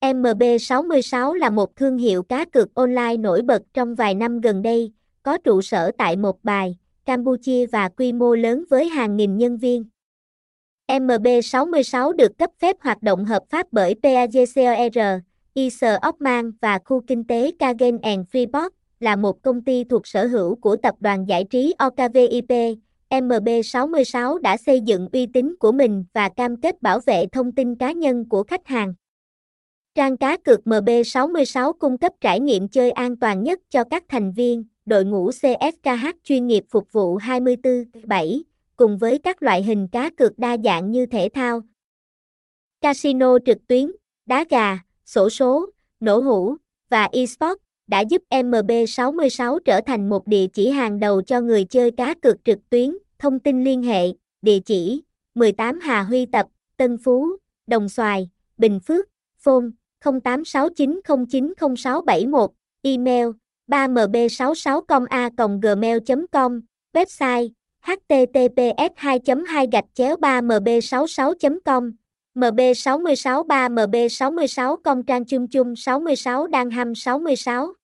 MB66 là một thương hiệu cá cược online nổi bật trong vài năm gần đây, có trụ sở tại một bài, Campuchia và quy mô lớn với hàng nghìn nhân viên. MB66 được cấp phép hoạt động hợp pháp bởi PAGCOR, ISR Ockman và khu kinh tế Kagen and Freeport, là một công ty thuộc sở hữu của tập đoàn giải trí OKVIP. MB66 đã xây dựng uy tín của mình và cam kết bảo vệ thông tin cá nhân của khách hàng. Trang cá cược MB66 cung cấp trải nghiệm chơi an toàn nhất cho các thành viên, đội ngũ CSKH chuyên nghiệp phục vụ 24/7, cùng với các loại hình cá cược đa dạng như thể thao, casino trực tuyến, đá gà, sổ số, nổ hũ và eSports đã giúp MB66 trở thành một địa chỉ hàng đầu cho người chơi cá cược trực tuyến. Thông tin liên hệ, địa chỉ 18 Hà Huy Tập, Tân Phú, Đồng Xoài, Bình Phước, phone 0869090671, email 3mb66com a gmail.com, website https 2 2 3 mb 66 com MB66 3 MB66 công trang chung chung 66 đang hăm 66